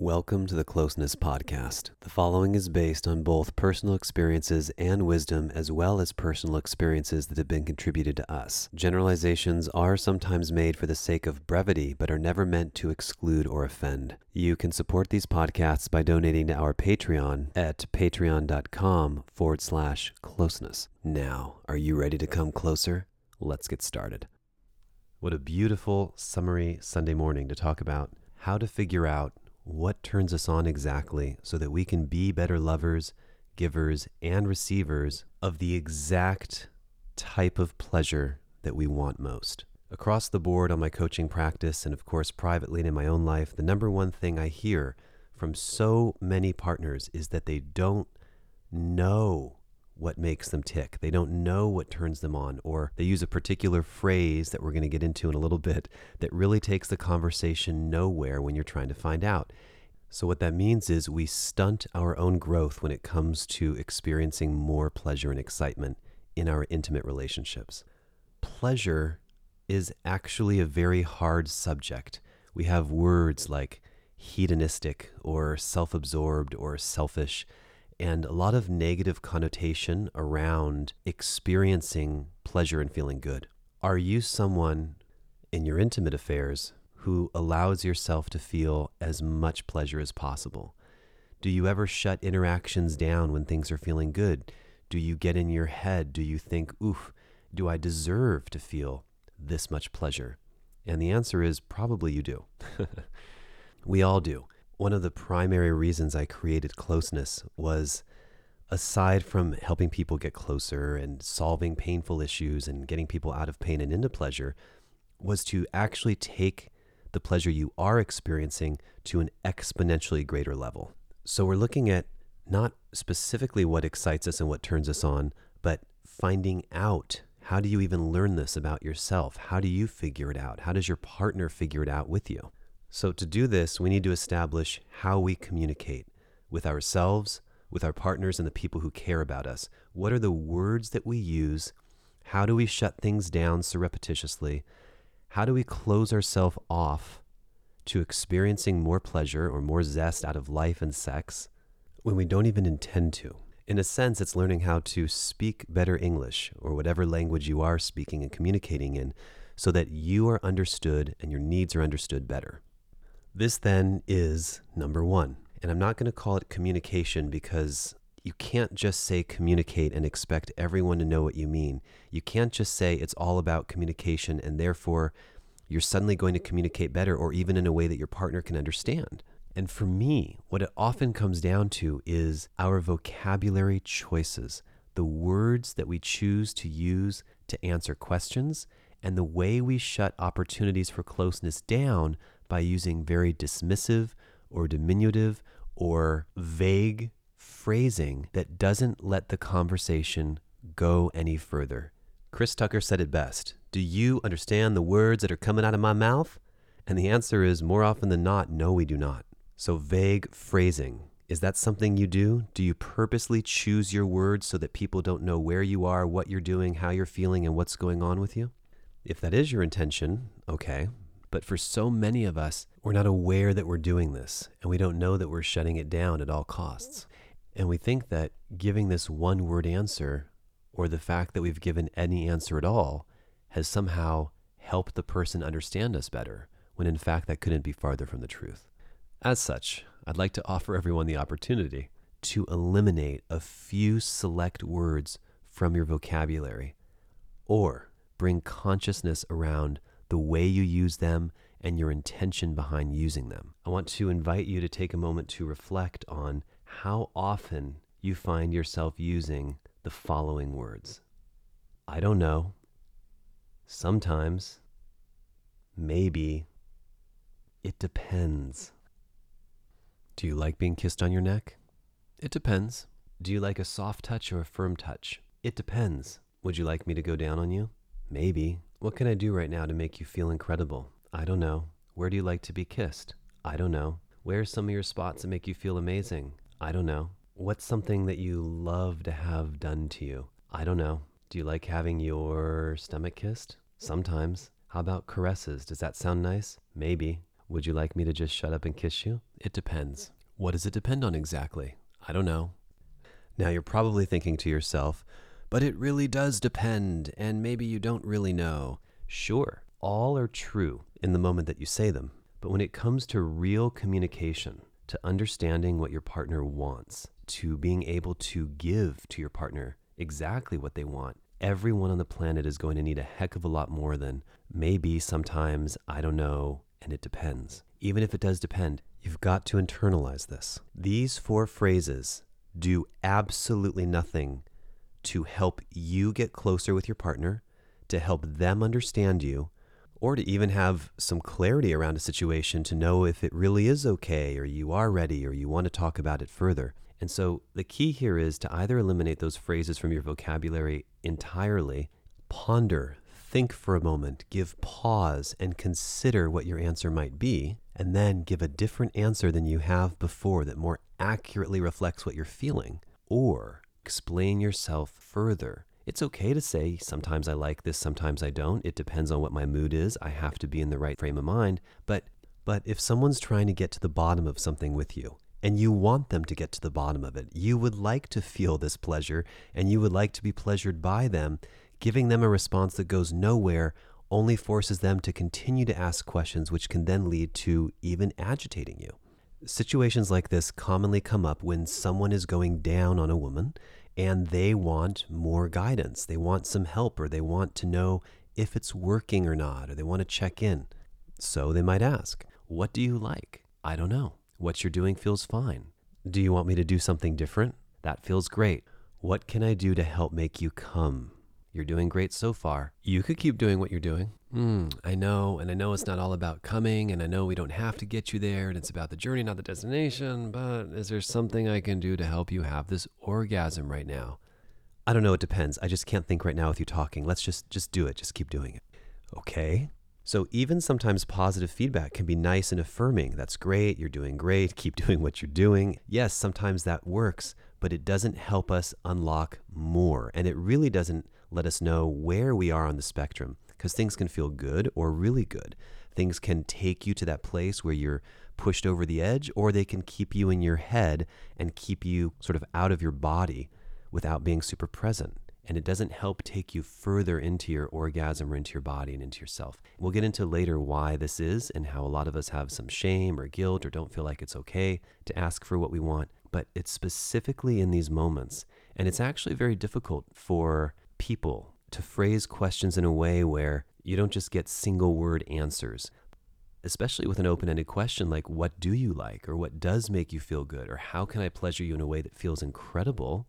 Welcome to the Closeness Podcast. The following is based on both personal experiences and wisdom, as well as personal experiences that have been contributed to us. Generalizations are sometimes made for the sake of brevity, but are never meant to exclude or offend. You can support these podcasts by donating to our Patreon at patreon.com forward slash closeness. Now, are you ready to come closer? Let's get started. What a beautiful, summery Sunday morning to talk about how to figure out what turns us on exactly so that we can be better lovers, givers, and receivers of the exact type of pleasure that we want most. Across the board on my coaching practice, and of course privately and in my own life, the number one thing I hear from so many partners is that they don't know what makes them tick. They don't know what turns them on, or they use a particular phrase that we're going to get into in a little bit that really takes the conversation nowhere when you're trying to find out. So, what that means is we stunt our own growth when it comes to experiencing more pleasure and excitement in our intimate relationships. Pleasure is actually a very hard subject. We have words like hedonistic or self absorbed or selfish and a lot of negative connotation around experiencing pleasure and feeling good. Are you someone in your intimate affairs who allows yourself to feel as much pleasure as possible? Do you ever shut interactions down when things are feeling good? Do you get in your head? Do you think, oof, do I deserve to feel this much pleasure? And the answer is probably you do. we all do one of the primary reasons I created closeness was aside from helping people get closer and solving painful issues and getting people out of pain and into pleasure, was to actually take the pleasure you are experiencing to an exponentially greater level. So we're looking at not specifically what excites us and what turns us on, but finding out how do you even learn this about yourself? How do you figure it out? How does your partner figure it out with you? So, to do this, we need to establish how we communicate with ourselves, with our partners, and the people who care about us. What are the words that we use? How do we shut things down surreptitiously? How do we close ourselves off to experiencing more pleasure or more zest out of life and sex when we don't even intend to? In a sense, it's learning how to speak better English or whatever language you are speaking and communicating in so that you are understood and your needs are understood better. This then is number one. And I'm not going to call it communication because you can't just say communicate and expect everyone to know what you mean. You can't just say it's all about communication and therefore you're suddenly going to communicate better or even in a way that your partner can understand. And for me, what it often comes down to is our vocabulary choices, the words that we choose to use to answer questions, and the way we shut opportunities for closeness down by using very dismissive or diminutive or vague phrasing that doesn't let the conversation go any further. Chris Tucker said it best Do you understand the words that are coming out of my mouth? And the answer is more often than not, no, we do not. So, vague phrasing. Is that something you do? Do you purposely choose your words so that people don't know where you are, what you're doing, how you're feeling, and what's going on with you? If that is your intention, okay, but for so many of us, we're not aware that we're doing this, and we don't know that we're shutting it down at all costs. And we think that giving this one word answer, or the fact that we've given any answer at all, has somehow helped the person understand us better, when in fact that couldn't be farther from the truth. As such, I'd like to offer everyone the opportunity to eliminate a few select words from your vocabulary, or bring consciousness around the way you use them, and your intention behind using them. I want to invite you to take a moment to reflect on how often you find yourself using the following words I don't know. Sometimes. Maybe. It depends. Do you like being kissed on your neck? It depends. Do you like a soft touch or a firm touch? It depends. Would you like me to go down on you? Maybe. What can I do right now to make you feel incredible? I don't know. Where do you like to be kissed? I don't know. Where are some of your spots that make you feel amazing? I don't know. What's something that you love to have done to you? I don't know. Do you like having your stomach kissed? Sometimes. How about caresses? Does that sound nice? Maybe. Would you like me to just shut up and kiss you? It depends. What does it depend on exactly? I don't know. Now you're probably thinking to yourself, but it really does depend, and maybe you don't really know. Sure, all are true in the moment that you say them. But when it comes to real communication, to understanding what your partner wants, to being able to give to your partner exactly what they want, everyone on the planet is going to need a heck of a lot more than maybe, sometimes, I don't know, and it depends. Even if it does depend, you've got to internalize this. These four phrases do absolutely nothing to help you get closer with your partner, to help them understand you, or to even have some clarity around a situation to know if it really is okay, or you are ready, or you want to talk about it further. And so the key here is to either eliminate those phrases from your vocabulary entirely, ponder, think for a moment, give pause, and consider what your answer might be, and then give a different answer than you have before that more accurately reflects what you're feeling, or explain yourself further. It's okay to say, sometimes I like this, sometimes I don't. It depends on what my mood is. I have to be in the right frame of mind. But, but if someone's trying to get to the bottom of something with you, and you want them to get to the bottom of it, you would like to feel this pleasure, and you would like to be pleasured by them, giving them a response that goes nowhere only forces them to continue to ask questions, which can then lead to even agitating you. Situations like this commonly come up when someone is going down on a woman and they want more guidance. They want some help, or they want to know if it's working or not, or they want to check in. So they might ask, What do you like? I don't know. What you're doing feels fine. Do you want me to do something different? That feels great. What can I do to help make you come? You're doing great so far. You could keep doing what you're doing. Hmm, I know, and I know it's not all about coming, and I know we don't have to get you there, and it's about the journey, not the destination, but is there something I can do to help you have this orgasm right now? I don't know, it depends. I just can't think right now with you talking. Let's just just do it. Just keep doing it. Okay? So even sometimes positive feedback can be nice and affirming. That's great. You're doing great. Keep doing what you're doing. Yes, sometimes that works, but it doesn't help us unlock more. And it really doesn't let us know where we are on the spectrum because things can feel good or really good. Things can take you to that place where you're pushed over the edge, or they can keep you in your head and keep you sort of out of your body without being super present. And it doesn't help take you further into your orgasm or into your body and into yourself. We'll get into later why this is and how a lot of us have some shame or guilt or don't feel like it's okay to ask for what we want. But it's specifically in these moments. And it's actually very difficult for people to phrase questions in a way where you don't just get single word answers, especially with an open ended question like, What do you like? or What does make you feel good? or How can I pleasure you in a way that feels incredible?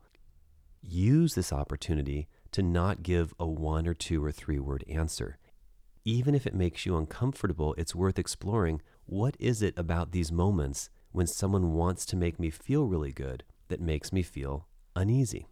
Use this opportunity to not give a one or two or three word answer. Even if it makes you uncomfortable, it's worth exploring what is it about these moments when someone wants to make me feel really good that makes me feel uneasy.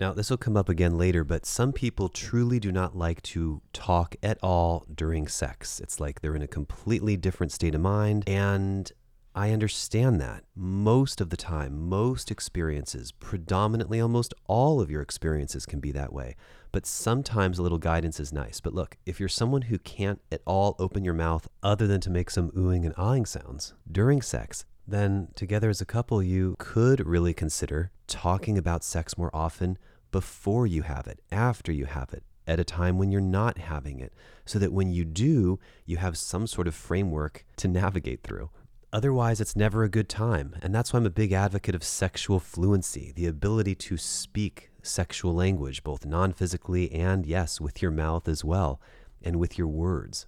Now, this will come up again later, but some people truly do not like to talk at all during sex. It's like they're in a completely different state of mind. And I understand that. Most of the time, most experiences, predominantly almost all of your experiences can be that way. But sometimes a little guidance is nice. But look, if you're someone who can't at all open your mouth other than to make some oohing and ahhing sounds during sex, then together as a couple, you could really consider talking about sex more often before you have it, after you have it, at a time when you're not having it, so that when you do, you have some sort of framework to navigate through. Otherwise, it's never a good time. And that's why I'm a big advocate of sexual fluency, the ability to speak sexual language, both non physically and, yes, with your mouth as well, and with your words.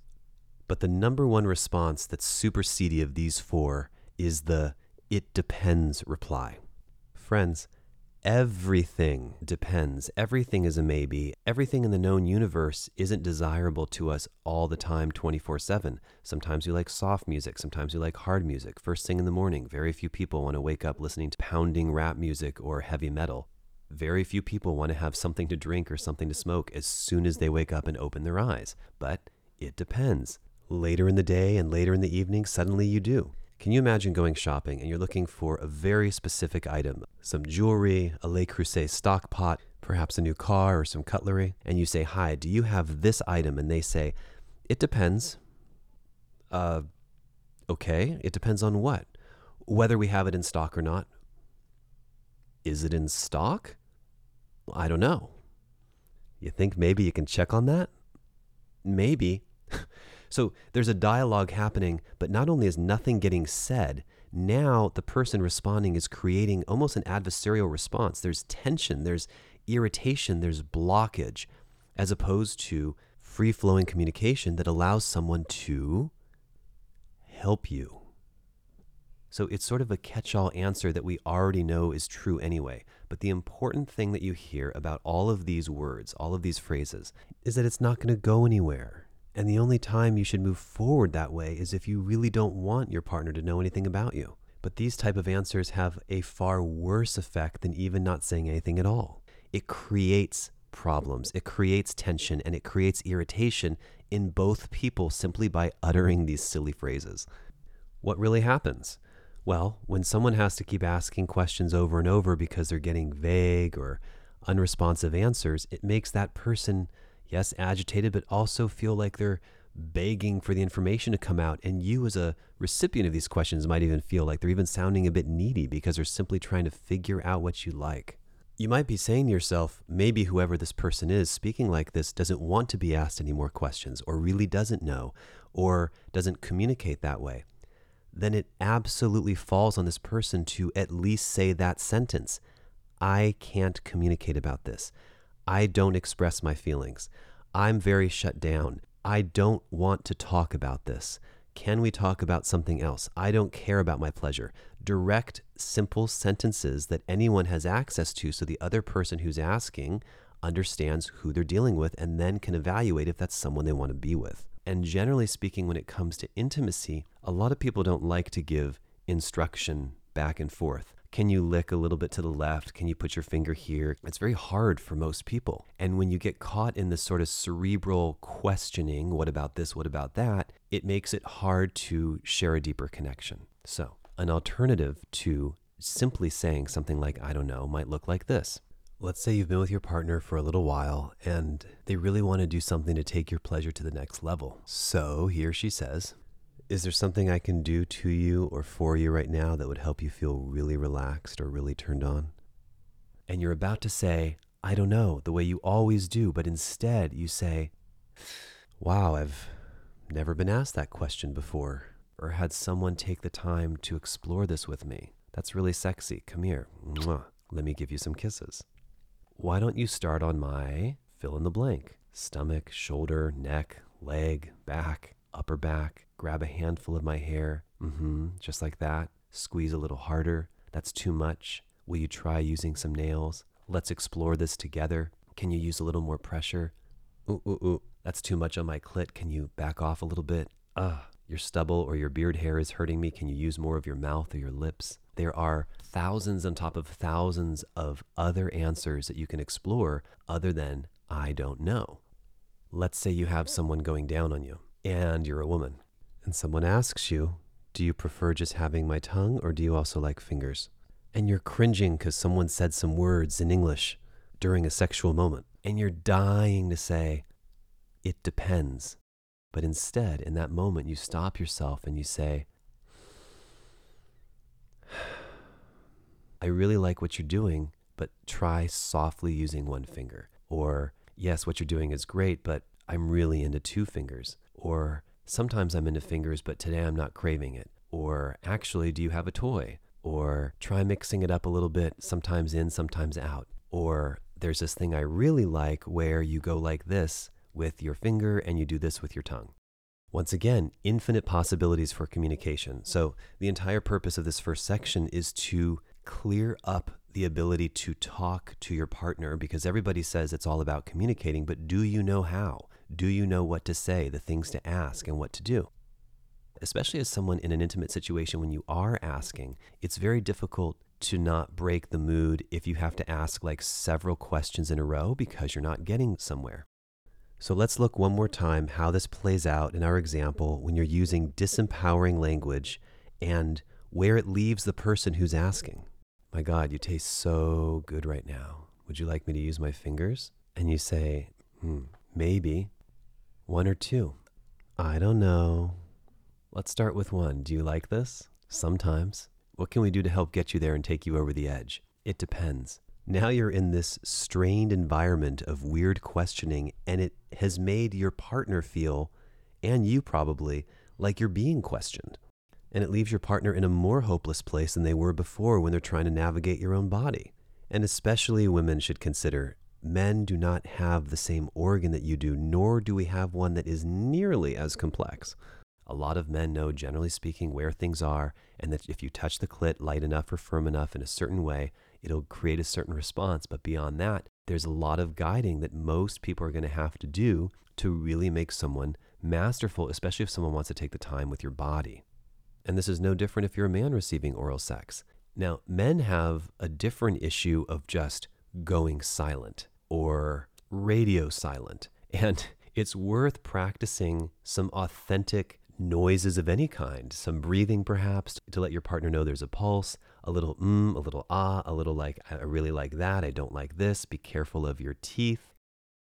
But the number one response that's supersede of these four is the it depends reply. Friends, everything depends. Everything is a maybe. Everything in the known universe isn't desirable to us all the time, 24 7. Sometimes we like soft music. Sometimes we like hard music. First thing in the morning, very few people want to wake up listening to pounding rap music or heavy metal. Very few people want to have something to drink or something to smoke as soon as they wake up and open their eyes. But it depends. Later in the day and later in the evening, suddenly you do. Can you imagine going shopping and you're looking for a very specific item, some jewelry, a Le Creuset stock pot, perhaps a new car or some cutlery, and you say, Hi, do you have this item? And they say, It depends. Uh, okay, it depends on what. Whether we have it in stock or not. Is it in stock? I don't know. You think maybe you can check on that? Maybe. so there's a dialogue happening, but not only is nothing getting said, now the person responding is creating almost an adversarial response. There's tension, there's irritation, there's blockage, as opposed to free flowing communication that allows someone to help you. So it's sort of a catch all answer that we already know is true anyway. But the important thing that you hear about all of these words, all of these phrases, is that it's not going to go anywhere. And the only time you should move forward that way is if you really don't want your partner to know anything about you. But these type of answers have a far worse effect than even not saying anything at all. It creates problems, it creates tension, and it creates irritation in both people simply by uttering these silly phrases. What really happens? Well, when someone has to keep asking questions over and over because they're getting vague or unresponsive answers, it makes that person yes, agitated, but also feel like they're begging for the information to come out. And you, as a recipient of these questions, might even feel like they're even sounding a bit needy because they're simply trying to figure out what you like. You might be saying to yourself, maybe whoever this person is speaking like this doesn't want to be asked any more questions, or really doesn't know, or doesn't communicate that way. Then it absolutely falls on this person to at least say that sentence I can't communicate about this. I don't express my feelings. I'm very shut down. I don't want to talk about this. Can we talk about something else? I don't care about my pleasure. Direct, simple sentences that anyone has access to so the other person who's asking understands who they're dealing with and then can evaluate if that's someone they want to be with. And generally speaking, when it comes to intimacy, a lot of people don't like to give instruction back and forth. Can you lick a little bit to the left? Can you put your finger here? It's very hard for most people. And when you get caught in this sort of cerebral questioning, what about this? What about that? It makes it hard to share a deeper connection. So, an alternative to simply saying something like, I don't know, might look like this. Let's say you've been with your partner for a little while and they really want to do something to take your pleasure to the next level. So, here she says, is there something I can do to you or for you right now that would help you feel really relaxed or really turned on? And you're about to say, I don't know, the way you always do, but instead you say, Wow, I've never been asked that question before, or had someone take the time to explore this with me. That's really sexy. Come here. Mwah. Let me give you some kisses. Why don't you start on my fill in the blank? Stomach, shoulder, neck, leg, back, upper back, grab a handful of my hair, mm-hmm, just like that, squeeze a little harder. That's too much. Will you try using some nails? Let's explore this together. Can you use a little more pressure? Ooh, ooh, ooh. That's too much on my clit. Can you back off a little bit? Ah, your stubble or your beard hair is hurting me. Can you use more of your mouth or your lips? There are thousands on top of thousands of other answers that you can explore other than I don't know. Let's say you have someone going down on you and you're a woman and someone asks you, Do you prefer just having my tongue or do you also like fingers? And you're cringing because someone said some words in English during a sexual moment, and you're dying to say, It depends. But instead, in that moment, you stop yourself and you say, I really like what you're doing, but try softly using one finger. Or, yes, what you're doing is great, but I'm really into two fingers. Or, sometimes I'm into fingers, but today I'm not craving it. Or actually, do you have a toy? Or try mixing it up a little bit, sometimes in, sometimes out. Or there's this thing I really like where you go like this with your finger and you do this with your tongue. Once again, infinite possibilities for communication. So, the entire purpose of this first section is to clear up the ability to talk to your partner because everybody says it's all about communicating, but do you know how? Do you know what to say, the things to ask, and what to do? Especially as someone in an intimate situation, when you are asking, it's very difficult to not break the mood if you have to ask like several questions in a row because you're not getting somewhere. So let's look one more time how this plays out in our example when you're using disempowering language and where it leaves the person who's asking. My God, you taste so good right now. Would you like me to use my fingers? And you say, hmm, maybe. One or two. I don't know. Let's start with one. Do you like this? Sometimes. What can we do to help get you there and take you over the edge? It depends. Now you're in this strained environment of weird questioning, and it has made your partner feel, and you probably, like you're being questioned. And it leaves your partner in a more hopeless place than they were before when they're trying to navigate your own body. And especially women should consider men do not have the same organ that you do, nor do we have one that is nearly as complex. A lot of men know, generally speaking, where things are, and that if you touch the clit light enough or firm enough in a certain way, it'll create a certain response. But beyond that, there's a lot of guiding that most people are going to have to do to really make someone masterful, especially if someone wants to take the time with your body. And this is no different if you're a man receiving oral sex. Now, men have a different issue of just going silent or radio silent. And it's worth practicing some authentic noises of any kind, some breathing perhaps, to let your partner know there's a pulse, a little mm, a little ah, a little like, I really like that, I don't like this, be careful of your teeth.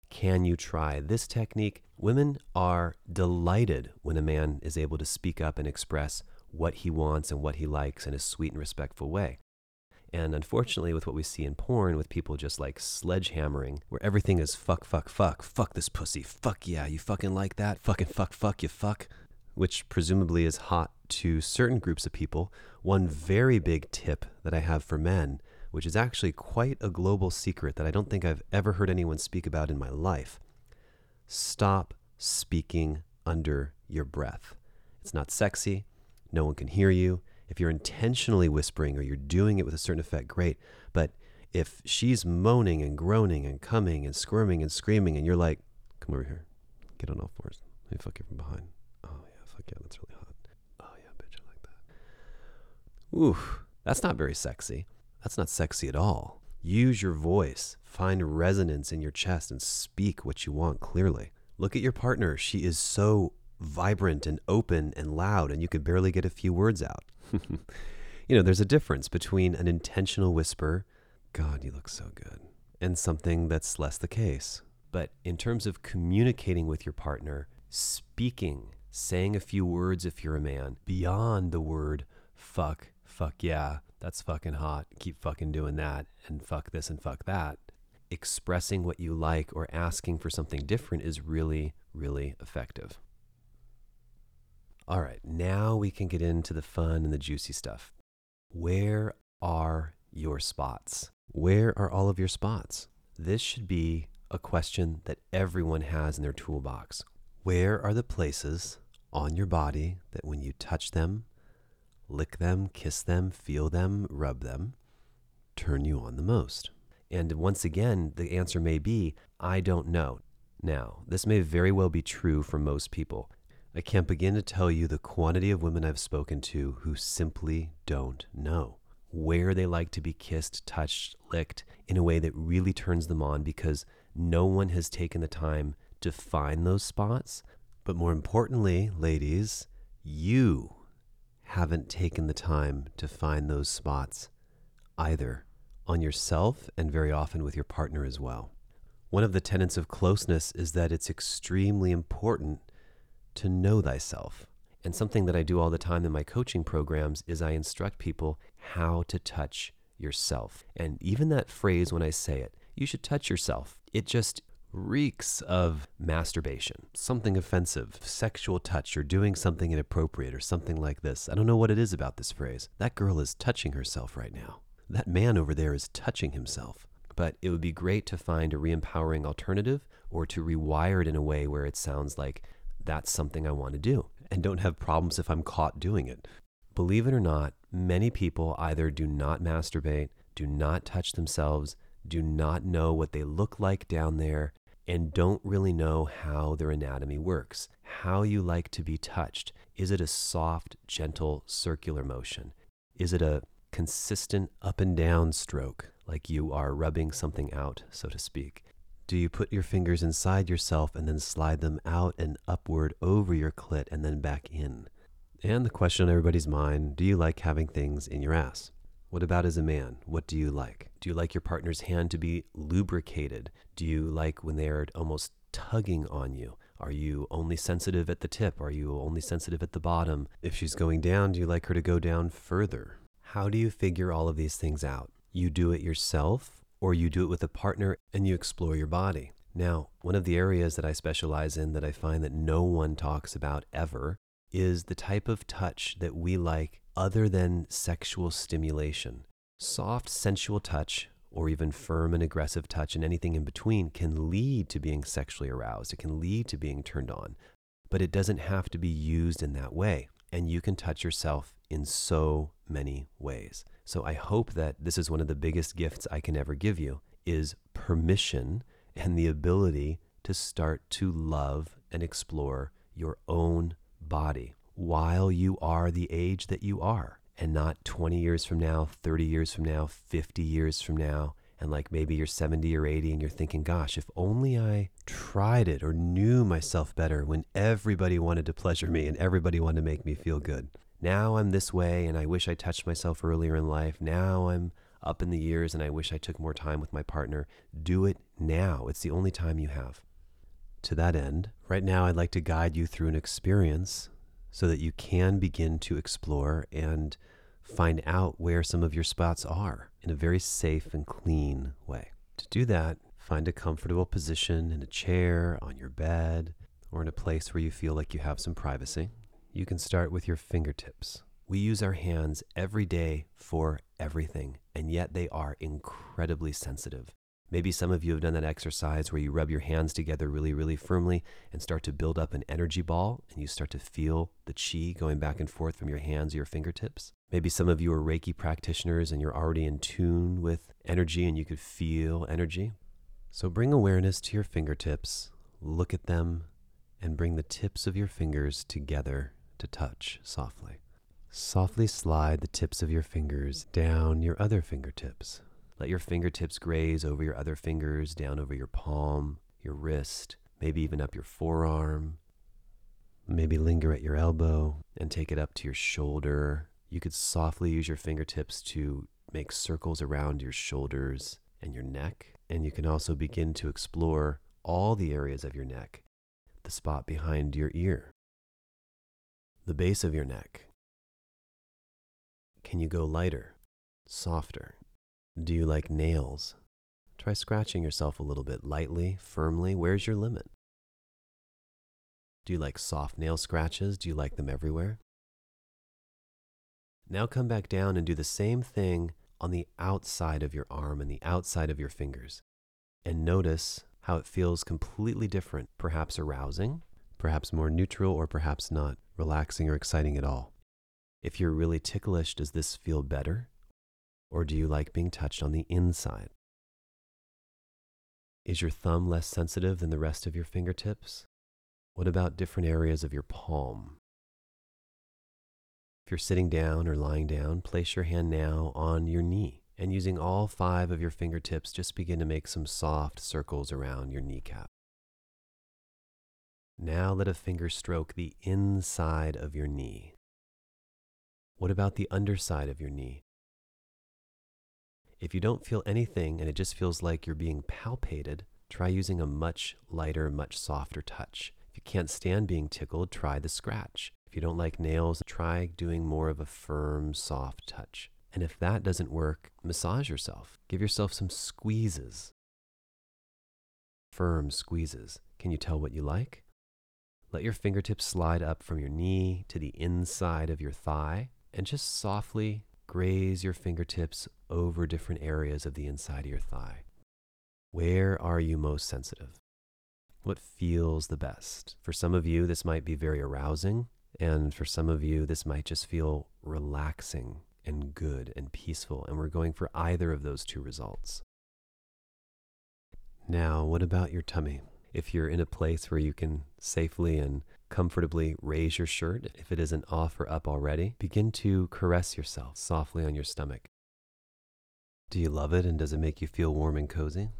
Can you try this technique? Women are delighted when a man is able to speak up and express what he wants and what he likes in a sweet and respectful way. And unfortunately, with what we see in porn, with people just like sledgehammering, where everything is fuck, fuck, fuck, fuck this pussy, fuck yeah, you fucking like that, fucking fuck, fuck, you fuck, which presumably is hot to certain groups of people. One very big tip that I have for men, which is actually quite a global secret that I don't think I've ever heard anyone speak about in my life stop speaking under your breath. It's not sexy. No one can hear you. If you're intentionally whispering or you're doing it with a certain effect, great. But if she's moaning and groaning and coming and squirming and screaming, and you're like, come over here, get on all fours, let me fuck you from behind. Oh, yeah, fuck yeah, that's really hot. Oh, yeah, bitch, I like that. Ooh, that's not very sexy. That's not sexy at all. Use your voice, find resonance in your chest, and speak what you want clearly. Look at your partner. She is so vibrant and open and loud, and you could barely get a few words out. you know, there's a difference between an intentional whisper, God, you look so good, and something that's less the case. But in terms of communicating with your partner, speaking, saying a few words if you're a man, beyond the word fuck, fuck yeah, that's fucking hot, keep fucking doing that, and fuck this and fuck that, expressing what you like or asking for something different is really, really effective. All right, now we can get into the fun and the juicy stuff. Where are your spots? Where are all of your spots? This should be a question that everyone has in their toolbox. Where are the places on your body that when you touch them, lick them, kiss them, feel them, rub them, turn you on the most? And once again, the answer may be, I don't know. Now, this may very well be true for most people. I can't begin to tell you the quantity of women I've spoken to who simply don't know where they like to be kissed, touched, licked in a way that really turns them on because no one has taken the time to find those spots. But more importantly, ladies, you haven't taken the time to find those spots either on yourself and very often with your partner as well. One of the tenets of closeness is that it's extremely important to know thyself. And something that I do all the time in my coaching programs is I instruct people how to touch yourself. And even that phrase, when I say it, you should touch yourself, it just reeks of masturbation, something offensive, sexual touch, or doing something inappropriate, or something like this. I don't know what it is about this phrase. That girl is touching herself right now. That man over there is touching himself. But it would be great to find a re empowering alternative or to rewire it in a way where it sounds like that's something I want to do and don't have problems if I'm caught doing it. Believe it or not, many people either do not masturbate, do not touch themselves, do not know what they look like down there, and don't really know how their anatomy works, how you like to be touched. Is it a soft, gentle, circular motion? Is it a consistent up and down stroke, like you are rubbing something out, so to speak? Do you put your fingers inside yourself and then slide them out and upward over your clit and then back in? And the question on everybody's mind do you like having things in your ass? What about as a man? What do you like? Do you like your partner's hand to be lubricated? Do you like when they're almost tugging on you? Are you only sensitive at the tip? Are you only sensitive at the bottom? If she's going down, do you like her to go down further? How do you figure all of these things out? You do it yourself, or you do it with a partner and you explore your body. Now, one of the areas that I specialize in that I find that no one talks about ever is the type of touch that we like other than sexual stimulation. Soft, sensual touch, or even firm and aggressive touch, and anything in between, can lead to being sexually aroused. It can lead to being turned on, but it doesn't have to be used in that way. And you can touch yourself in so many ways. So I hope that this is one of the biggest gifts I can ever give you is permission and the ability to start to love and explore your own body while you are the age that you are and not 20 years from now, 30 years from now, 50 years from now. And like maybe you're 70 or 80 and you're thinking, gosh, if only I tried it or knew myself better when everybody wanted to pleasure me and everybody wanted to make me feel good. Now I'm this way and I wish I touched myself earlier in life. Now I'm up in the years and I wish I took more time with my partner. Do it now. It's the only time you have. To that end, right now I'd like to guide you through an experience so that you can begin to explore and find out where some of your spots are in a very safe and clean way. To do that, find a comfortable position in a chair, on your bed, or in a place where you feel like you have some privacy. You can start with your fingertips. We use our hands every day for everything, and yet they are incredibly sensitive. Maybe some of you have done that exercise where you rub your hands together really, really firmly and start to build up an energy ball and you start to feel the chi going back and forth from your hands to your fingertips. Maybe some of you are Reiki practitioners and you're already in tune with energy and you could feel energy. So bring awareness to your fingertips, look at them, and bring the tips of your fingers together to touch softly. Softly slide the tips of your fingers down your other fingertips let your fingertips graze over your other fingers, down over your palm, your wrist, maybe even up your forearm. Maybe linger at your elbow and take it up to your shoulder. You could softly use your fingertips to make circles around your shoulders and your neck. And you can also begin to explore all the areas of your neck the spot behind your ear, the base of your neck. Can you go lighter, softer? Do you like nails? Try scratching yourself a little bit lightly, firmly. Where's your limit? Do you like soft nail scratches? Do you like them everywhere? Now come back down and do the same thing on the outside of your arm and the outside of your fingers. And notice how it feels completely different, perhaps arousing, perhaps more neutral, or perhaps not relaxing or exciting at all. If you're really ticklish, does this feel better? Or do you like being touched on the inside? Is your thumb less sensitive than the rest of your fingertips? What about different areas of your palm? If you're sitting down or lying down, place your hand now on your knee and using all five of your fingertips, just begin to make some soft circles around your kneecap. Now let a finger stroke the inside of your knee. What about the underside of your knee? If you don't feel anything and it just feels like you're being palpated, try using a much lighter, much softer touch. If you can't stand being tickled, try the scratch. If you don't like nails, try doing more of a firm, soft touch. And if that doesn't work, massage yourself. Give yourself some squeezes. Firm squeezes. Can you tell what you like? Let your fingertips slide up from your knee to the inside of your thigh and just softly graze your fingertips over different areas of the inside of your thigh. Where are you most sensitive? What feels the best? For some of you, this might be very arousing, and for some of you, this might just feel relaxing and good and peaceful, and we're going for either of those two results. Now, what about your tummy? If you're in a place where you can safely and comfortably raise your shirt, if it isn't off or up already, begin to caress yourself softly on your stomach. Do you love it and does it make you feel warm and cozy?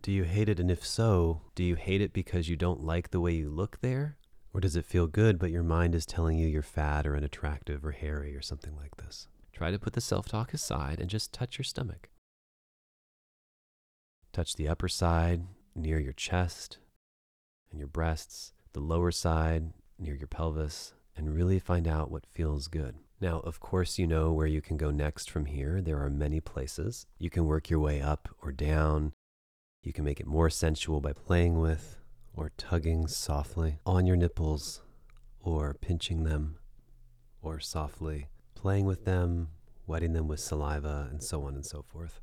Do you hate it? And if so, do you hate it because you don't like the way you look there? Or does it feel good, but your mind is telling you you're fat or unattractive or hairy or something like this? Try to put the self talk aside and just touch your stomach. Touch the upper side near your chest. and your breasts, the lower side near your pelvis, and really find out what feels good. Now, of course, you know where you can go next from here. There are many places. You can work your way up or down. You can make it more sensual by playing with or tugging softly on your nipples or pinching them or softly playing with them, wetting them with saliva, and so on and so forth.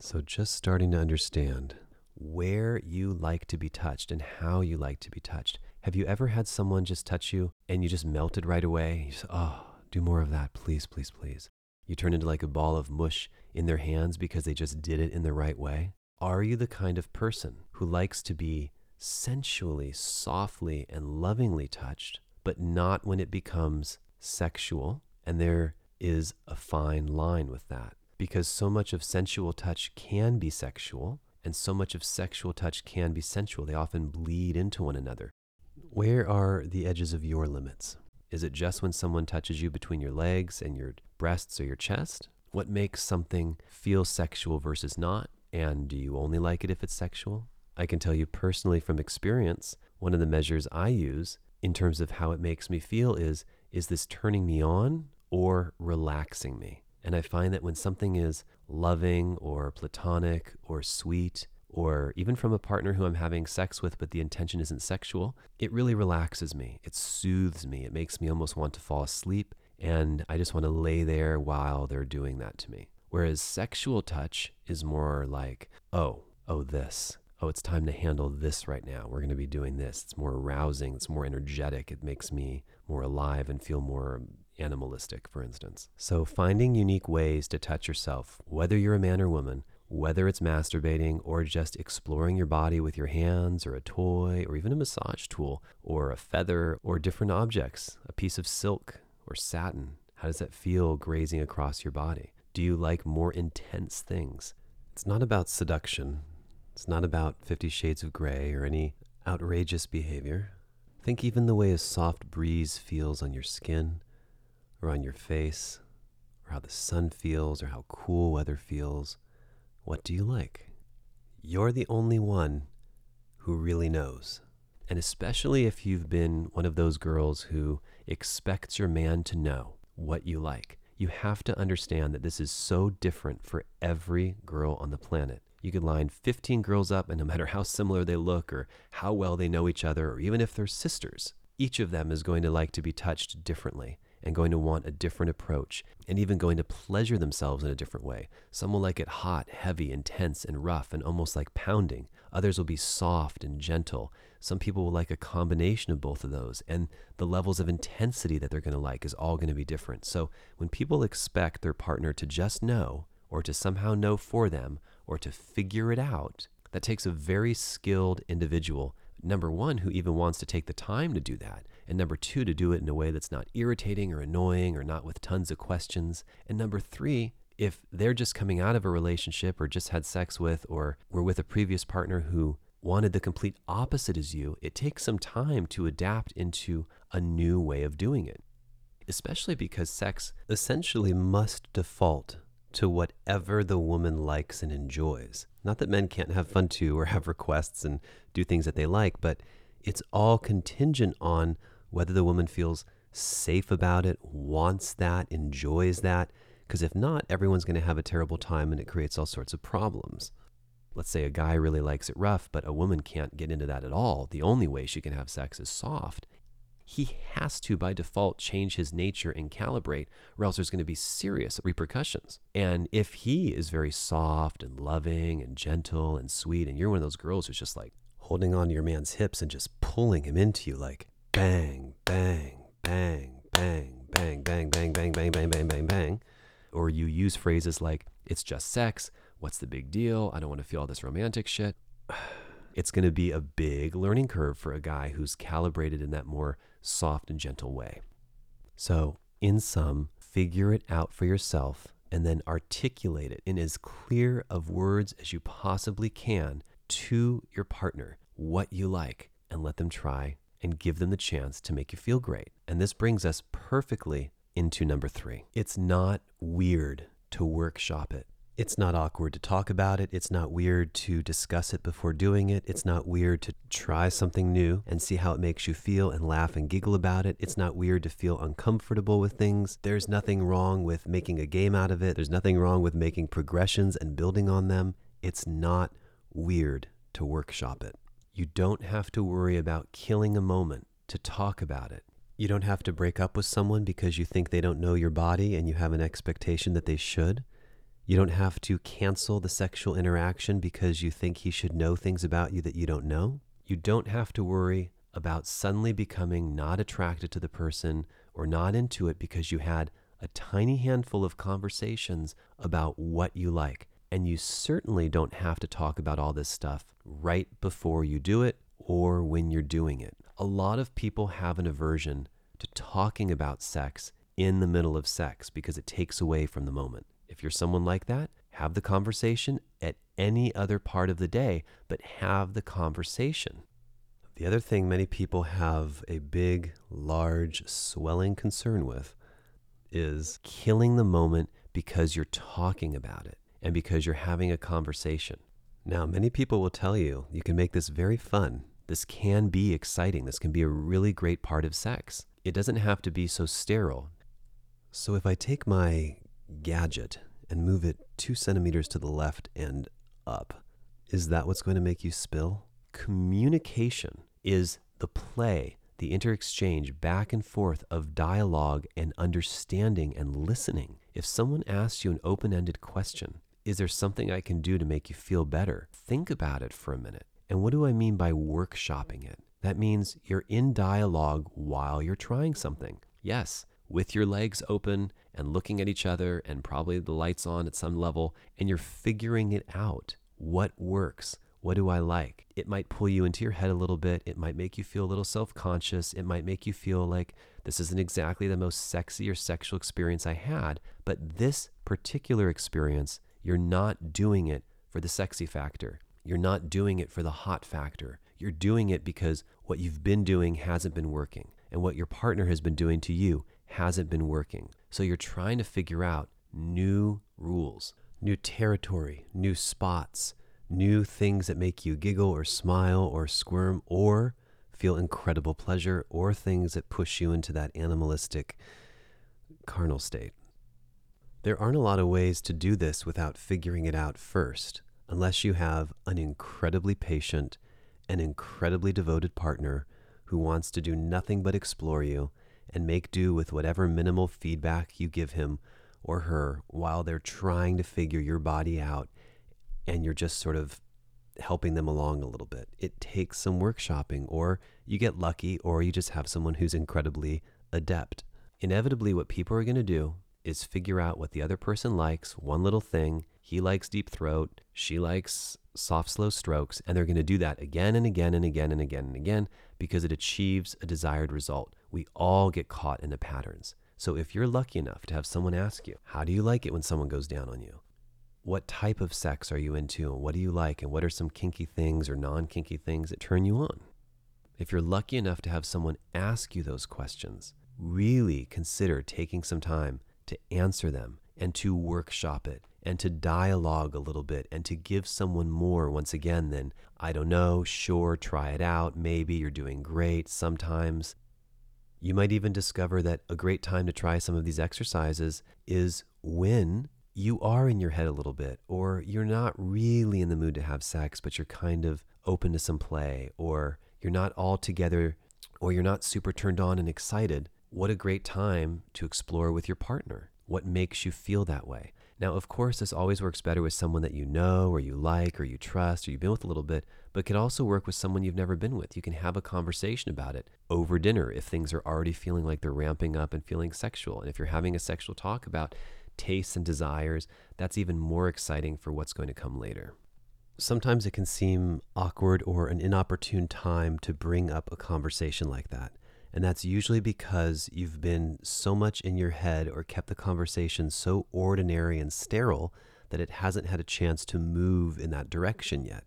So, just starting to understand where you like to be touched and how you like to be touched. Have you ever had someone just touch you and you just melted right away? You say, oh, do more of that, please, please, please. You turn into like a ball of mush in their hands because they just did it in the right way? Are you the kind of person who likes to be sensually, softly, and lovingly touched, but not when it becomes sexual? And there is a fine line with that because so much of sensual touch can be sexual and so much of sexual touch can be sensual. They often bleed into one another. Where are the edges of your limits? Is it just when someone touches you between your legs and your breasts or your chest? What makes something feel sexual versus not? And do you only like it if it's sexual? I can tell you personally from experience, one of the measures I use in terms of how it makes me feel is is this turning me on or relaxing me? And I find that when something is loving or platonic or sweet or even from a partner who I'm having sex with, but the intention isn't sexual, it really relaxes me. It soothes me. It makes me almost want to fall asleep. And I just want to lay there while they're doing that to me. Whereas sexual touch is more like, oh, oh, this. Oh, it's time to handle this right now. We're going to be doing this. It's more arousing. It's more energetic. It makes me more alive and feel more animalistic, for instance. So, finding unique ways to touch yourself, whether you're a man or woman, whether it's masturbating or just exploring your body with your hands or a toy or even a massage tool or a feather or different objects, a piece of silk or satin. How does that feel grazing across your body? Do you like more intense things? It's not about seduction. It's not about Fifty Shades of Grey or any outrageous behavior. Think even the way a soft breeze feels on your skin or on your face, or how the sun feels, or how cool weather feels what do you like? You're the only one who really knows. And especially if you've been one of those girls who expects your man to know what you like, you have to understand that this is so different for every girl on the planet. You could line 15 girls up, and no matter how similar they look, or how well they know each other, or even if they're sisters, each of them is going to like to be touched differently and going to want a different approach and even going to pleasure themselves in a different way. Some will like it hot, heavy, intense, and rough, and almost like pounding. Others will be soft and gentle. Some people will like a combination of both of those, and the levels of intensity that they're going to like is all going to be different. So when people expect their partner to just know, or to somehow know for them, or to figure it out, that takes a very skilled individual number one, who even wants to take the time to do that. And number two, to do it in a way that's not irritating or annoying or not with tons of questions. And number three, if they're just coming out of a relationship or just had sex with or were with a previous partner who wanted the complete opposite as you, it takes some time to adapt into a new way of doing it. Especially because sex essentially must default to whatever the woman likes and enjoys. Not that men can't have fun too or have requests and do things that they like, but it's all contingent on whether the woman feels safe about it, wants that, enjoys that. Because if not, everyone's going to have a terrible time and it creates all sorts of problems. Let's say a guy really likes it rough, but a woman can't get into that at all. The only way she can have sex is soft he has to, by default, change his nature and calibrate, or else there's going to be serious repercussions. And if he is very soft and loving and gentle and sweet, and you're one of those girls who's just like holding on to your man's hips and just pulling him into you, like bang, bang, bang, bang, bang, bang, bang, bang, bang, bang, bang, bang, bang, or you use phrases like, it's just sex, what's the big deal? I don't want to feel all this romantic shit. It's going to be a big learning curve for a guy who's calibrated in that more soft and gentle way. So, in sum, figure it out for yourself and then articulate it in as clear of words as you possibly can to your partner what you like and let them try and give them the chance to make you feel great. And this brings us perfectly into number three. It's not weird to workshop it. It's not awkward to talk about it. It's not weird to discuss it before doing it. It's not weird to try something new and see how it makes you feel and laugh and giggle about it. It's not weird to feel uncomfortable with things. There's nothing wrong with making a game out of it. There's nothing wrong with making progressions and building on them. It's not weird to workshop it. You don't have to worry about killing a moment to talk about it. You don't have to break up with someone because you think they don't know your body and you have an expectation that they should. You don't have to cancel the sexual interaction because you think he should know things about you that you don't know. You don't have to worry about suddenly becoming not attracted to the person or not into it because you had a tiny handful of conversations about what you like. And you certainly don't have to talk about all this stuff right before you do it or when you're doing it. A lot of people have an aversion to talking about sex in the middle of sex because it takes away from the moment. If you're someone like that, have the conversation at any other part of the day, but have the conversation. The other thing many people have a big, large, swelling concern with is killing the moment because you're talking about it and because you're having a conversation. Now, many people will tell you you can make this very fun. This can be exciting. This can be a really great part of sex. It doesn't have to be so sterile. So, if I take my gadget and move it two centimeters to the left and up. Is that what's going to make you spill? Communication is the play, the interexchange back and forth of dialogue and understanding and listening. If someone asks you an open ended question, is there something I can do to make you feel better? Think about it for a minute. And what do I mean by workshopping it? That means you're in dialogue while you're trying something. Yes, with your legs open and looking at each other and probably the lights on at some level, and you're figuring it out. What works? What do I like? It might pull you into your head a little bit. It might make you feel a little self conscious. It might make you feel like this isn't exactly the most sexy or sexual experience I had. But this particular experience, you're not doing it for the sexy factor. You're not doing it for the hot factor. You're doing it because what you've been doing hasn't been working. And what your partner has been doing to you hasn't been working. So you're trying to figure out new rules, new territory, new spots, new things that make you giggle or smile or squirm or feel incredible pleasure or things that push you into that animalistic carnal state. There aren't a lot of ways to do this without figuring it out first, unless you have an incredibly patient and incredibly devoted partner who wants to do nothing but explore you and make do with whatever minimal feedback you give him or her while they're trying to figure your body out and you're just sort of helping them along a little bit. It takes some workshopping, or you get lucky, or you just have someone who's incredibly adept. Inevitably, what people are going to do is figure out what the other person likes, one little thing. He likes deep throat, she likes soft, slow strokes, and they're going to do that again and again and again and again and again because it achieves a desired result. We all get caught in the patterns. So if you're lucky enough to have someone ask you, How do you like it when someone goes down on you? What type of sex are you into? And what do you like? And what are some kinky things or non kinky things that turn you on? If you're lucky enough to have someone ask you those questions, really consider taking some time to answer them and to workshop it and to dialogue a little bit and to give someone more once again than, I don't know, sure, try it out, maybe you're doing great, sometimes. You might even discover that a great time to try some of these exercises is when you are in your head a little bit, or you're not really in the mood to have sex, but you're kind of open to some play, or you're not all together, or you're not super turned on and excited. What a great time to explore with your partner. What makes you feel that way? Now, of course, this always works better with someone that you know or you like or you trust or you've been with a little bit, but can also work with someone you've never been with. You can have a conversation about it over dinner if things are already feeling like they're ramping up and feeling sexual. And if you're having a sexual talk about tastes and desires, that's even more exciting for what's going to come later. Sometimes it can seem awkward or an inopportune time to bring up a conversation like that. And that's usually because you've been so much in your head or kept the conversation so ordinary and sterile that it hasn't had a chance to move in that direction yet.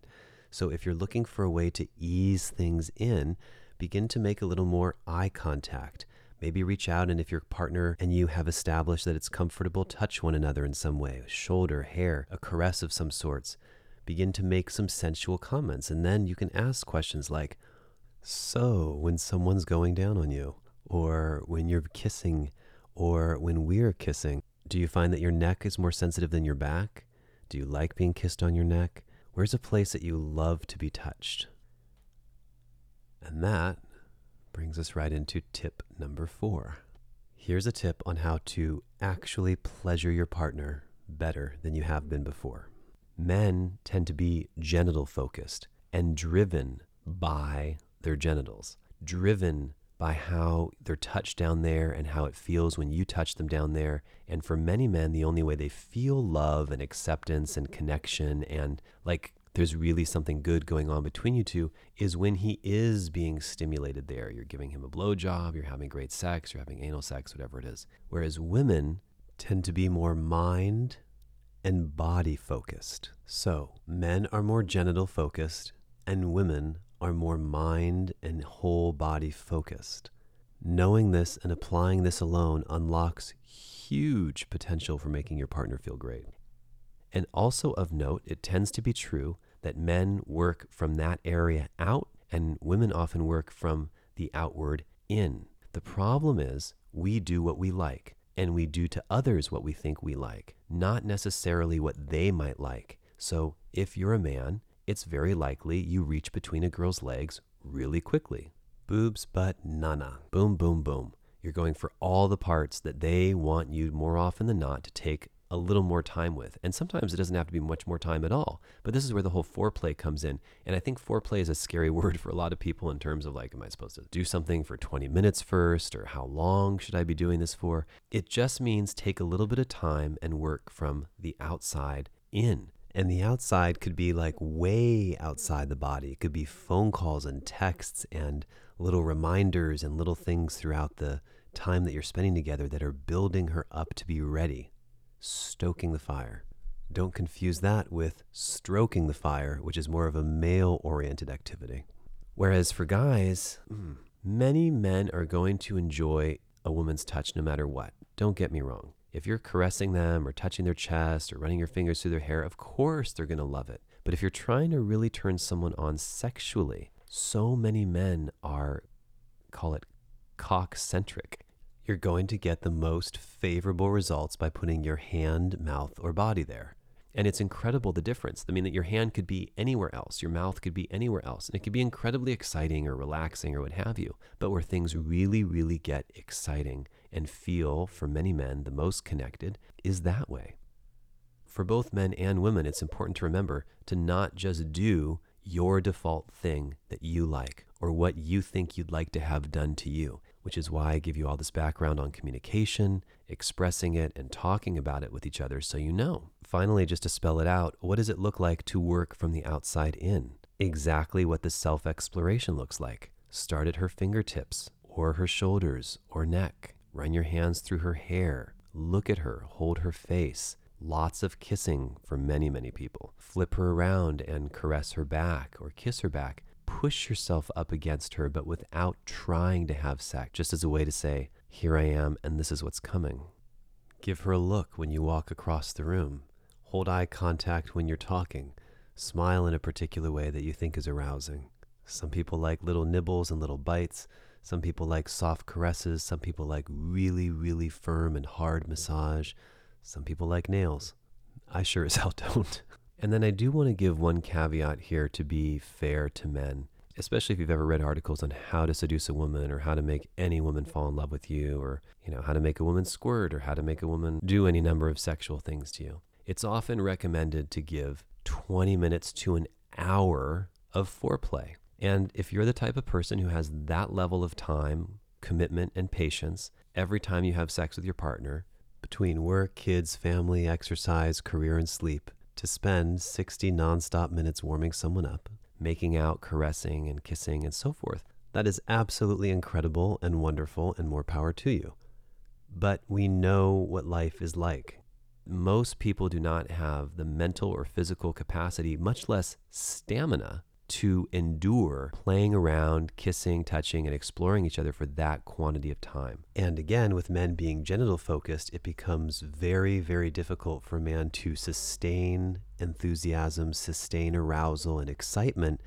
So if you're looking for a way to ease things in, begin to make a little more eye contact. Maybe reach out and if your partner and you have established that it's comfortable, touch one another in some way shoulder, hair, a caress of some sorts. Begin to make some sensual comments. And then you can ask questions like, So, when someone's going down on you, or when you're kissing, or when we're kissing, do you find that your neck is more sensitive than your back? Do you like being kissed on your neck? Where's a place that you love to be touched? And that brings us right into tip number four. Here's a tip on how to actually pleasure your partner better than you have been before. Men tend to be genital focused and driven by their genitals, driven by how they're touched down there and how it feels when you touch them down there. And for many men, the only way they feel love and acceptance and connection and like there's really something good going on between you two is when he is being stimulated there. You're giving him a blowjob, you're having great sex, you're having anal sex, whatever it is. Whereas women tend to be more mind and body focused. So men are more genital focused and women are more mind and whole body focused. Knowing this and applying this alone unlocks huge potential for making your partner feel great. And also of note, it tends to be true that men work from that area out and women often work from the outward in. The problem is we do what we like and we do to others what we think we like, not necessarily what they might like. So if you're a man, it's very likely you reach between a girl's legs really quickly. Boobs, butt, nana. Boom, boom, boom. You're going for all the parts that they want you more often than not to take a little more time with. And sometimes it doesn't have to be much more time at all. But this is where the whole foreplay comes in. And I think foreplay is a scary word for a lot of people in terms of like, am I supposed to do something for 20 minutes first? Or how long should I be doing this for? It just means take a little bit of time and work from the outside in. And the outside could be like way outside the body. It could be phone calls and texts and little reminders and little things throughout the time that you're spending together that are building her up to be ready stoking the fire. Don't confuse that with stroking the fire, which is more of a male oriented activity. Whereas for guys, hmm, many men are going to enjoy a woman's touch no matter what. Don't get me wrong. If you're caressing them or touching their chest or running your fingers through their hair, of course they're going to love it. But if you're trying to really turn someone on sexually, so many men are, call it cock centric you're going to get the most favorable results by putting your hand, mouth, or body there. And it's incredible the difference. I mean, that your hand could be anywhere else, your mouth could be anywhere else, and it could be incredibly exciting or relaxing or what have you. But where things really, really get exciting and feel, for many men, the most connected is that way. For both men and women, it's important to remember to not just do your default thing that you like or what you think you'd like to have done to you which is why I give you all this background on communication, expressing it, and talking about it with each other so you know. Finally, just to spell it out, what does it look like to work from the outside in? Exactly what the self exploration looks like. Start at her fingertips, or her shoulders, or neck. Run your hands through her hair. Look at her, hold her face. Lots of kissing for many, many people. Flip her around and caress her back or kiss her back push yourself up against her, but without trying to have sex, just as a way to say, Here I am, and this is what's coming. Give her a look when you walk across the room. Hold eye contact when you're talking. Smile in a particular way that you think is arousing. Some people like little nibbles and little bites. Some people like soft caresses. Some people like really, really firm and hard massage. Some people like nails. I sure as hell don't. And then I do want to give one caveat here to be fair to men, especially if you've ever read articles on how to seduce a woman or how to make any woman fall in love with you or, you know, how to make a woman squirt or how to make a woman do any number of sexual things to you. It's often recommended to give 20 minutes to an hour of foreplay. And if you're the type of person who has that level of time, commitment, and patience every time you have sex with your partner, between work, kids, family, exercise, career, and sleep, to spend 60 nonstop minutes warming someone up, making out, caressing, and kissing, and so forth. That is absolutely incredible and wonderful, and more power to you. But we know what life is like. Most people do not have the mental or physical capacity, much less stamina, to endure playing around, kissing, touching, and exploring each other for that quantity of time. And again, with men being genital focused, it becomes very, very difficult for a man to sustain enthusiasm, sustain arousal and excitement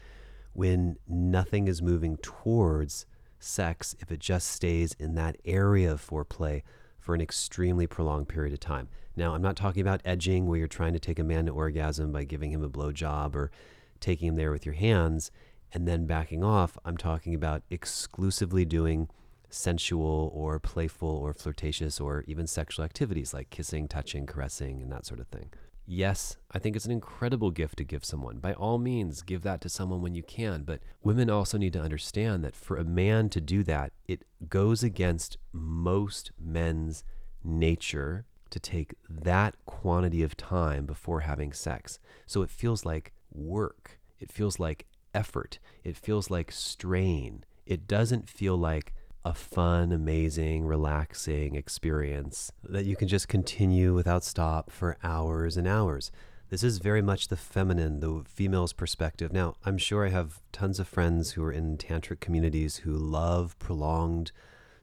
when nothing is moving towards sex if it just stays in that area of foreplay for an extremely prolonged period of time. Now, I'm not talking about edging where you're trying to take a man to orgasm by giving him a blowjob or taking him there with your hands and then backing off. I'm talking about exclusively doing sensual or playful or flirtatious or even sexual activities like kissing, touching, caressing, and that sort of thing. Yes, I think it's an incredible gift to give someone. By all means, give that to someone when you can. But women also need to understand that for a man to do that, it goes against most men's nature to take that quantity of time before having sex. So it feels like work. It feels like effort. It feels like strain. It doesn't feel like a fun, amazing, relaxing experience that you can just continue without stop for hours and hours. This is very much the feminine, the female's perspective. Now, I'm sure I have tons of friends who are in tantric communities who love prolonged,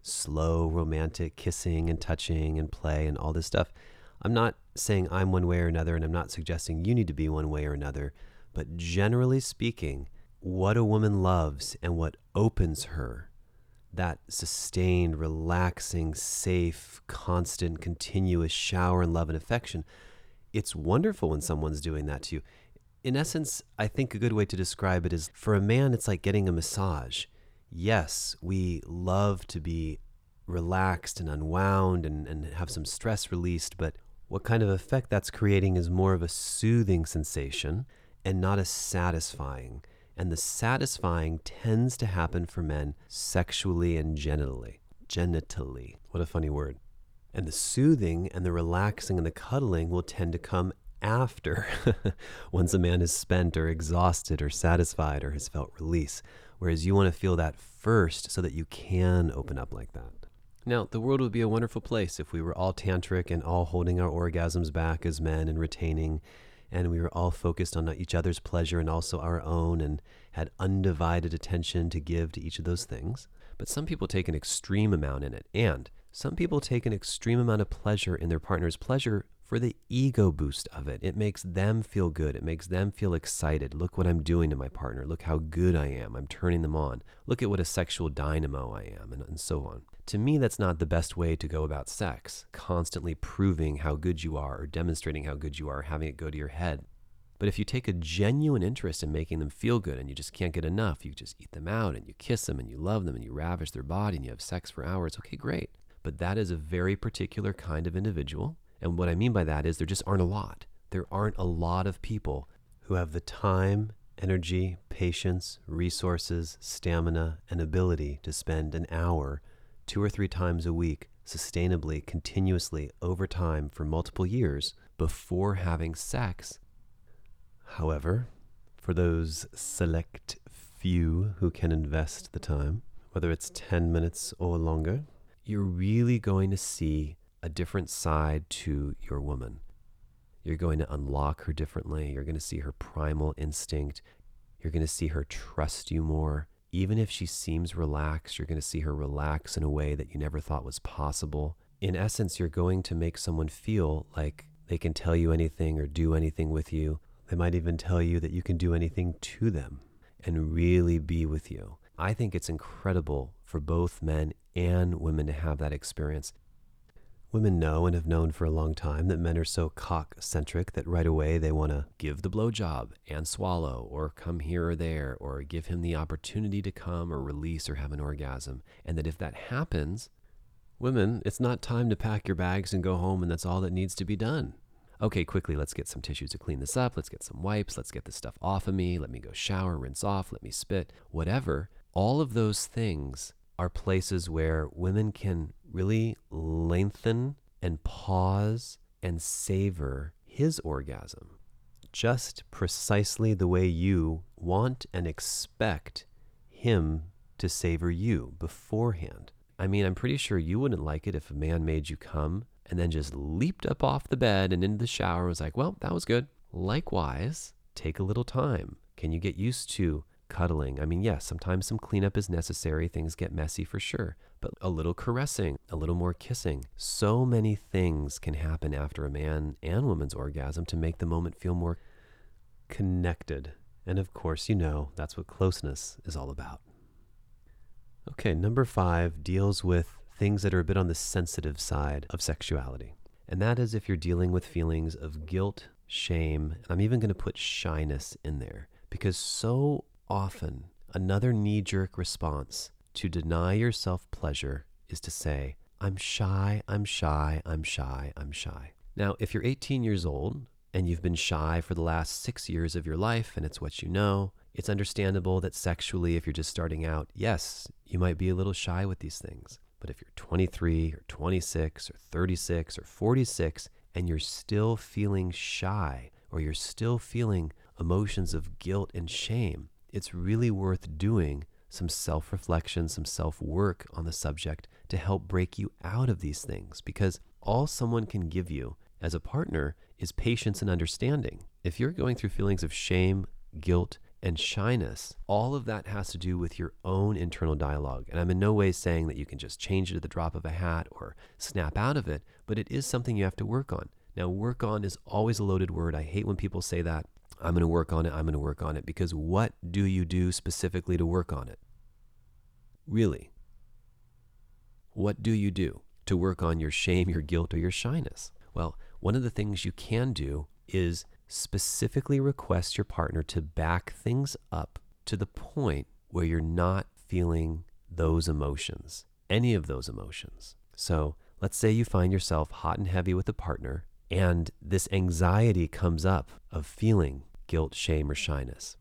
slow, romantic kissing and touching and play and all this stuff. I'm not saying I'm one way or another, and I'm not suggesting you need to be one way or another. But generally speaking, what a woman loves and what opens her, that sustained, relaxing, safe, constant, continuous shower and love and affection, it's wonderful when someone's doing that to you. In essence, I think a good way to describe it is for a man, it's like getting a massage. Yes, we love to be relaxed and unwound and, and have some stress released, but what kind of effect that's creating is more of a soothing sensation and not as satisfying. And the satisfying tends to happen for men sexually and genitally. Genitally. What a funny word. And the soothing and the relaxing and the cuddling will tend to come after, once a man is spent or exhausted or satisfied or has felt release. Whereas you want to feel that first so that you can open up like that. Now, the world would be a wonderful place if we were all tantric and all holding our orgasms back as men and retaining and we were all focused on each other's pleasure and also our own and had undivided attention to give to each of those things. But some people take an extreme amount in it, and some people take an extreme amount of pleasure in their partner's pleasure for the ego boost of it. It makes them feel good. It makes them feel excited. Look what I'm doing to my partner. Look how good I am. I'm turning them on. Look at what a sexual dynamo I am, and, and so on. To me, that's not the best way to go about sex, constantly proving how good you are or demonstrating how good you are, having it go to your head. But if you take a genuine interest in making them feel good and you just can't get enough, you just eat them out and you kiss them and you love them and you ravish their body and you have sex for hours, okay, great. But that is a very particular kind of individual. And what I mean by that is there just aren't a lot. There aren't a lot of people who have the time, energy, patience, resources, stamina, and ability to spend an hour two or three times a week, sustainably, continuously, over time for multiple years before having sex. However, for those select few who can invest the time, whether it's 10 minutes or longer, you're really going to see a different side to your woman. You're going to unlock her differently. You're going to see her primal instinct. You're going to see her trust you more even if she seems relaxed, you're going to see her relax in a way that you never thought was possible. In essence, you're going to make someone feel like they can tell you anything or do anything with you. They might even tell you that you can do anything to them and really be with you. I think it's incredible for both men and women to have that experience. Women know and have known for a long time that men are so cock centric that right away they want to give the blowjob and swallow, or come here or there, or give him the opportunity to come or release or have an orgasm. And that if that happens, women, it's not time to pack your bags and go home and that's all that needs to be done. Okay, quickly, let's get some tissues to clean this up. Let's get some wipes. Let's get this stuff off of me. Let me go shower, rinse off, let me spit, whatever. All of those things are places where women can really lengthen and pause and savor his orgasm just precisely the way you want and expect him to savor you beforehand. I mean, I'm pretty sure you wouldn't like it if a man made you come and then just leaped up off the bed and into the shower and was like, well, that was good. Likewise, take a little time Can you get used to cuddling? I mean, yes, sometimes some cleanup is necessary. Things get messy for sure, but a little caressing, a little more kissing. So many things can happen after a man and woman's orgasm to make the moment feel more connected. And of course, you know that's what closeness is all about. Okay, number five deals with things that are a bit on the sensitive side of sexuality. And that is if you're dealing with feelings of guilt, shame, and I'm even going to put shyness in there because so often another knee jerk response to deny yourself pleasure is to say, I'm shy, I'm shy, I'm shy, I'm shy. Now, if you're 18 years old and you've been shy for the last six years of your life and it's what you know, it's understandable that sexually, if you're just starting out, yes, you might be a little shy with these things. But if you're 23 or 26 or 36 or 46 and you're still feeling shy or you're still feeling emotions of guilt and shame, it's really worth doing some self reflection, some self work on the subject to help break you out of these things because all someone can give you as a partner is patience and understanding. If you're going through feelings of shame, guilt, and shyness, all of that has to do with your own internal dialogue. And I'm in no way saying that you can just change it at the drop of a hat or snap out of it, but it is something you have to work on. Now, work on is always a loaded word. I hate when people say that. I'm going to work on it. I'm going to work on it. Because what do you do specifically to work on it? Really? What do you do to work on your shame, your guilt, or your shyness? Well, one of the things you can do is specifically request your partner to back things up to the point where you're not feeling those emotions, any of those emotions. So let's say you find yourself hot and heavy with a partner, and this anxiety comes up of feeling guilt, shame, or shyness.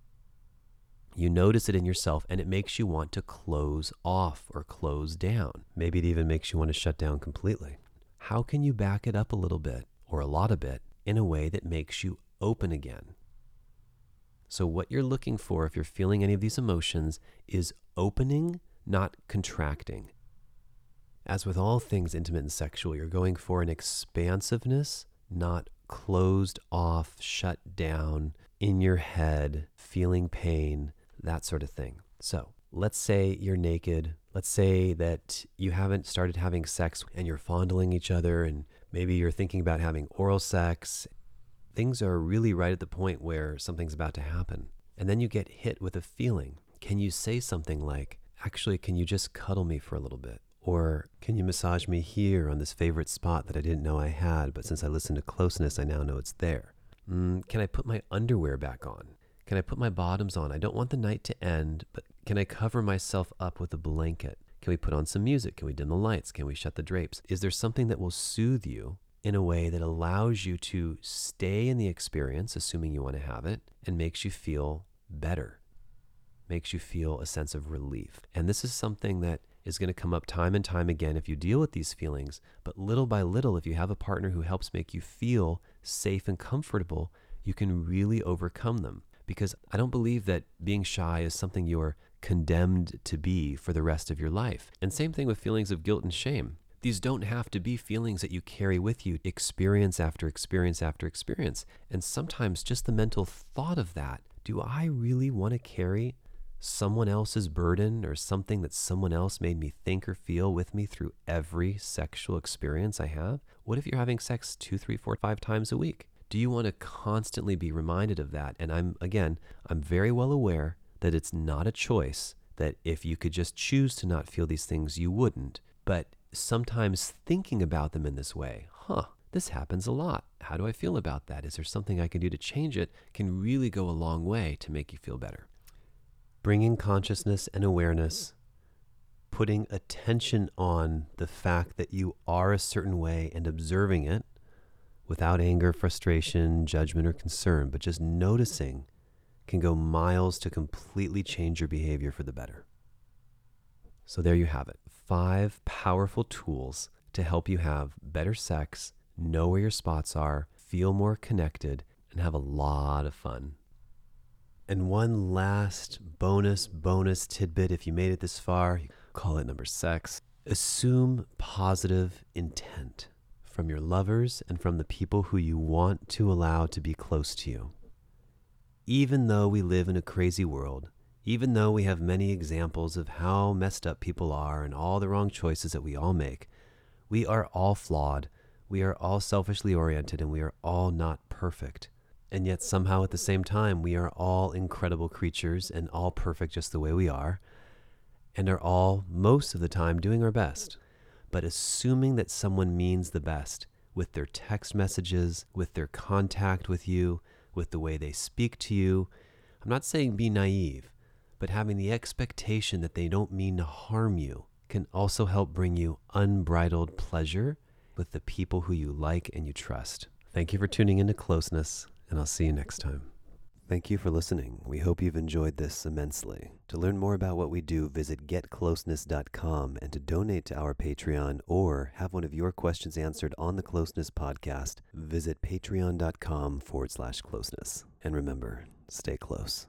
You notice it in yourself and it makes you want to close off or close down. Maybe it even makes you want to shut down completely. How can you back it up a little bit or a lot of bit in a way that makes you open again. So, what you're looking for if you're feeling any of these emotions is opening, not contracting. As with all things intimate and sexual, you're going for an expansiveness, not closed off, shut down, in your head, feeling pain, that sort of thing. So, let's say you're naked. Let's say that you haven't started having sex and you're fondling each other, and maybe you're thinking about having oral sex things are really right at the point where something's about to happen. And then you get hit with a feeling. Can you say something like, actually, can you just cuddle me for a little bit? Or can you massage me here on this favorite spot that I didn't know I had, but since I listened to closeness, I now know it's there? Mm, can I put my underwear back on? Can I put my bottoms on? I don't want the night to end, but can I cover myself up with a blanket? Can we put on some music? Can we dim the lights? Can we shut the drapes? Is there something that will soothe you in a way that allows you to stay in the experience, assuming you want to have it, and makes you feel better, makes you feel a sense of relief. And this is something that is going to come up time and time again if you deal with these feelings. But little by little, if you have a partner who helps make you feel safe and comfortable, you can really overcome them. Because I don't believe that being shy is something you're condemned to be for the rest of your life. And same thing with feelings of guilt and shame. These don't have to be feelings that you carry with you experience after experience after experience. And sometimes just the mental thought of that do I really want to carry someone else's burden or something that someone else made me think or feel with me through every sexual experience I have? What if you're having sex two, three, four, five times a week? Do you want to constantly be reminded of that? And I'm, again, I'm very well aware that it's not a choice, that if you could just choose to not feel these things, you wouldn't. But sometimes thinking about them in this way, huh, this happens a lot. How do I feel about that? Is there something I can do to change it? Can really go a long way to make you feel better. Bringing consciousness and awareness, putting attention on the fact that you are a certain way and observing it without anger, frustration, judgment, or concern, but just noticing can go miles to completely change your behavior for the better. So there you have it five powerful tools to help you have better sex, know where your spots are, feel more connected, and have a lot of fun. And one last bonus, bonus tidbit if you made it this far, call it number six. Assume positive intent from your lovers and from the people who you want to allow to be close to you. even though we live in a crazy world, even though we have many examples of how messed up people are and all the wrong choices that we all make, we are all flawed. We are all selfishly oriented and we are all not perfect. And yet, somehow, at the same time, we are all incredible creatures and all perfect just the way we are, and are all, most of the time, doing our best. But assuming that someone means the best with their text messages, with their contact with you, with the way they speak to you, I'm not saying be naive, but having the expectation that they don't mean to harm you can also help bring you unbridled pleasure with the people who you like and you trust. Thank you for tuning into Closeness and I'll see you next time. Thank you for listening. We hope you've enjoyed this immensely. To learn more about what we do, visit getcloseness.com and to donate to our Patreon or have one of your questions answered on the Closeness podcast, visit patreon.com forward slash closeness. And remember, stay close.